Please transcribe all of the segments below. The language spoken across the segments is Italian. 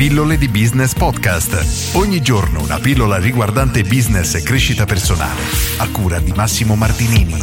Pillole di Business Podcast. Ogni giorno una pillola riguardante business e crescita personale. A cura di Massimo Martinini.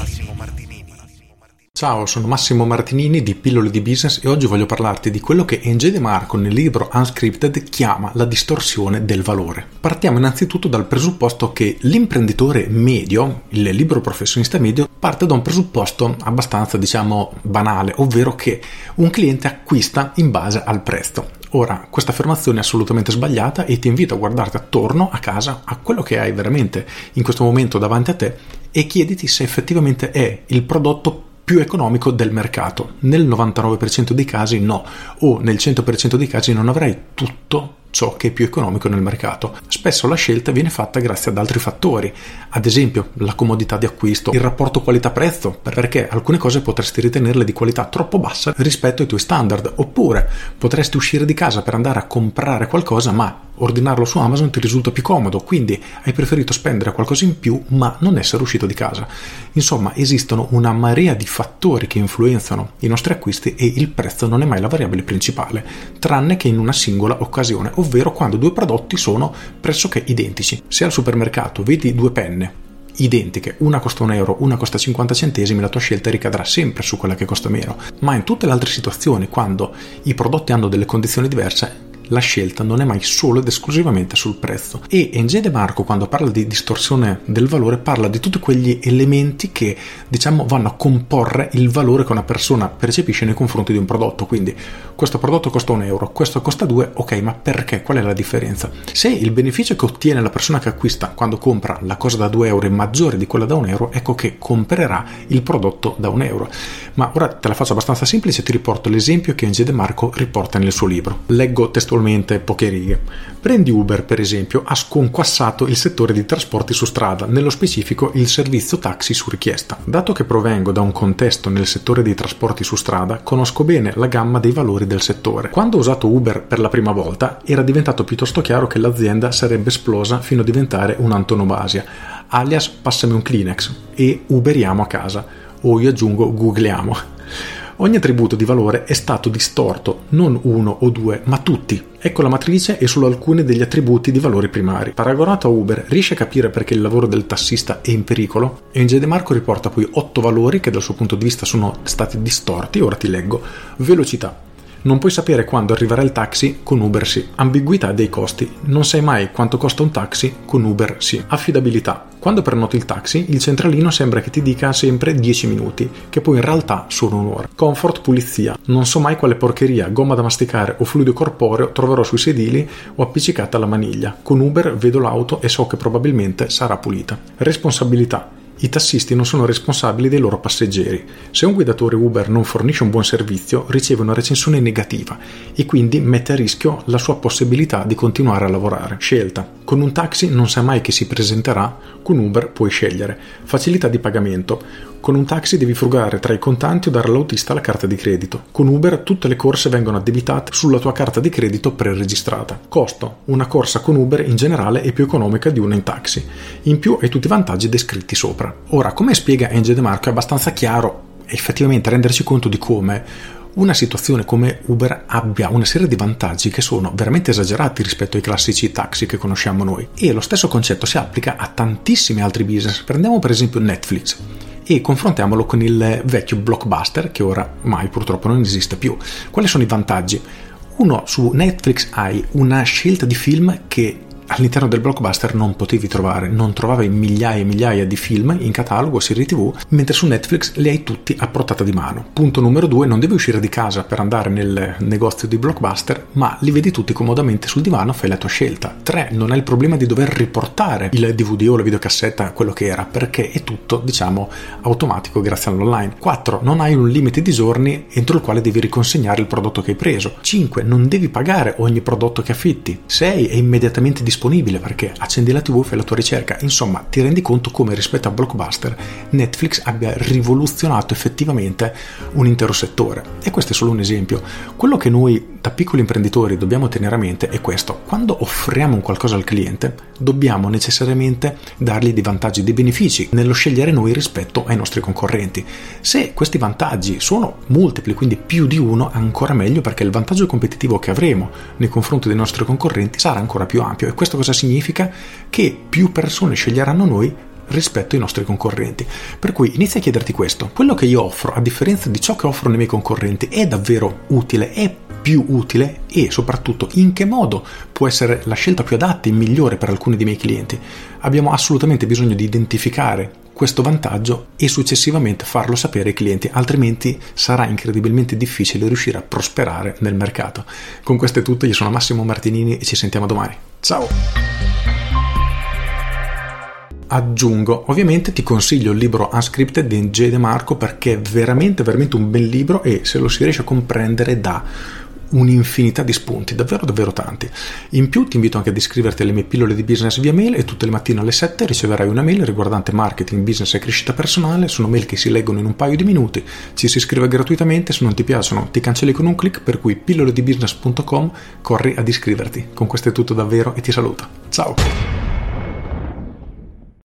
Ciao, sono Massimo Martinini di Pillole di Business e oggi voglio parlarti di quello che Enge De Marco nel libro Unscripted chiama la distorsione del valore. Partiamo innanzitutto dal presupposto che l'imprenditore medio, il libero professionista medio, parte da un presupposto abbastanza, diciamo, banale, ovvero che un cliente acquista in base al prezzo. Ora, questa affermazione è assolutamente sbagliata e ti invito a guardarti attorno a casa a quello che hai veramente in questo momento davanti a te e chiediti se effettivamente è il prodotto più economico del mercato. Nel 99% dei casi no, o nel 100% dei casi non avrai tutto ciò che è più economico nel mercato. Spesso la scelta viene fatta grazie ad altri fattori, ad esempio la comodità di acquisto, il rapporto qualità-prezzo, perché alcune cose potresti ritenerle di qualità troppo bassa rispetto ai tuoi standard, oppure potresti uscire di casa per andare a comprare qualcosa, ma ordinarlo su Amazon ti risulta più comodo, quindi hai preferito spendere qualcosa in più ma non essere uscito di casa. Insomma, esistono una marea di fattori che influenzano i nostri acquisti e il prezzo non è mai la variabile principale, tranne che in una singola occasione, ovvero quando due prodotti sono pressoché identici. Se al supermercato vedi due penne identiche, una costa un euro, una costa 50 centesimi, la tua scelta ricadrà sempre su quella che costa meno. Ma in tutte le altre situazioni, quando i prodotti hanno delle condizioni diverse, la scelta non è mai solo ed esclusivamente sul prezzo. E Enge De Marco, quando parla di distorsione del valore, parla di tutti quegli elementi che diciamo vanno a comporre il valore che una persona percepisce nei confronti di un prodotto. Quindi questo prodotto costa un euro, questo costa due, ok, ma perché? Qual è la differenza? Se il beneficio che ottiene la persona che acquista quando compra la cosa da 2 euro è maggiore di quella da un euro, ecco che comprerà il prodotto da un euro. Ma ora te la faccio abbastanza semplice, ti riporto l'esempio che Enge De Marco riporta nel suo libro. Leggo testualmente testualmente poche righe. Prendi Uber, per esempio, ha sconquassato il settore di trasporti su strada, nello specifico il servizio taxi su richiesta. Dato che provengo da un contesto nel settore dei trasporti su strada, conosco bene la gamma dei valori del settore. Quando ho usato Uber per la prima volta, era diventato piuttosto chiaro che l'azienda sarebbe esplosa fino a diventare un'antonomasia, alias passami un Kleenex e uberiamo a casa, o io aggiungo googleiamo. Ogni attributo di valore è stato distorto, non uno o due, ma tutti. Ecco la matrice e solo alcuni degli attributi di valori primari. Paragonato a Uber, riesce a capire perché il lavoro del tassista è in pericolo? E in Marco riporta poi otto valori che dal suo punto di vista sono stati distorti, ora ti leggo. Velocità, non puoi sapere quando arriverà il taxi, con Uber sì. Ambiguità dei costi. Non sai mai quanto costa un taxi, con Uber sì. Affidabilità. Quando prenoti il taxi, il centralino sembra che ti dica sempre 10 minuti, che poi in realtà sono un'ora. Comfort pulizia. Non so mai quale porcheria, gomma da masticare o fluido corporeo troverò sui sedili o appiccicata alla maniglia. Con Uber vedo l'auto e so che probabilmente sarà pulita. Responsabilità. I tassisti non sono responsabili dei loro passeggeri. Se un guidatore Uber non fornisce un buon servizio, riceve una recensione negativa e quindi mette a rischio la sua possibilità di continuare a lavorare. Scelta. Con un taxi non sai mai chi si presenterà, con Uber puoi scegliere. Facilità di pagamento. Con un taxi devi frugare tra i contanti o dare all'autista la carta di credito. Con Uber tutte le corse vengono addebitate sulla tua carta di credito preregistrata. Costo. Una corsa con Uber in generale è più economica di una in taxi. In più hai tutti i vantaggi descritti sopra. Ora, come spiega Angel De Marco, è abbastanza chiaro effettivamente renderci conto di come una situazione come Uber abbia una serie di vantaggi che sono veramente esagerati rispetto ai classici taxi che conosciamo noi. E lo stesso concetto si applica a tantissimi altri business. Prendiamo per esempio Netflix e confrontiamolo con il vecchio blockbuster che ora mai purtroppo non esiste più. Quali sono i vantaggi? Uno, su Netflix hai una scelta di film che all'interno del blockbuster non potevi trovare, non trovavi migliaia e migliaia di film in catalogo, serie tv, mentre su Netflix li hai tutti a portata di mano. Punto numero due, non devi uscire di casa per andare nel negozio di blockbuster, ma li vedi tutti comodamente sul divano, fai la tua scelta. Tre, non hai il problema di dover riportare il DVD o la videocassetta quello che era, perché è tutto, diciamo, automatico grazie all'online. 4. Non hai un limite di giorni entro il quale devi riconsegnare il prodotto che hai preso. 5. Non devi pagare ogni prodotto che affitti. 6. È immediatamente disponibile disponibile perché accendi la tv, fai la tua ricerca, insomma ti rendi conto come rispetto a Blockbuster Netflix abbia rivoluzionato effettivamente un intero settore. E questo è solo un esempio. Quello che noi da piccoli imprenditori dobbiamo tenere a mente è questo, quando offriamo un qualcosa al cliente dobbiamo necessariamente dargli dei vantaggi, dei benefici nello scegliere noi rispetto ai nostri concorrenti. Se questi vantaggi sono multipli, quindi più di uno, ancora meglio perché il vantaggio competitivo che avremo nei confronti dei nostri concorrenti sarà ancora più ampio e questo cosa significa? Che più persone sceglieranno noi rispetto ai nostri concorrenti. Per cui inizia a chiederti questo, quello che io offro, a differenza di ciò che offrono i miei concorrenti, è davvero utile, è più utile e soprattutto in che modo può essere la scelta più adatta e migliore per alcuni dei miei clienti. Abbiamo assolutamente bisogno di identificare questo vantaggio e successivamente farlo sapere ai clienti, altrimenti sarà incredibilmente difficile riuscire a prosperare nel mercato. Con questo è tutto, io sono Massimo Martinini e ci sentiamo domani. Ciao! Aggiungo, ovviamente ti consiglio il libro Unscripted di J. De Marco perché è veramente, veramente un bel libro e se lo si riesce a comprendere dà un'infinità di spunti, davvero davvero tanti. In più ti invito anche ad iscriverti alle mie pillole di business via mail e tutte le mattine alle 7 riceverai una mail riguardante marketing, business e crescita personale, sono mail che si leggono in un paio di minuti, ci si iscrive gratuitamente, se non ti piacciono ti cancelli con un clic, per cui pilloledibusiness.com corri ad iscriverti. Con questo è tutto davvero e ti saluto. Ciao!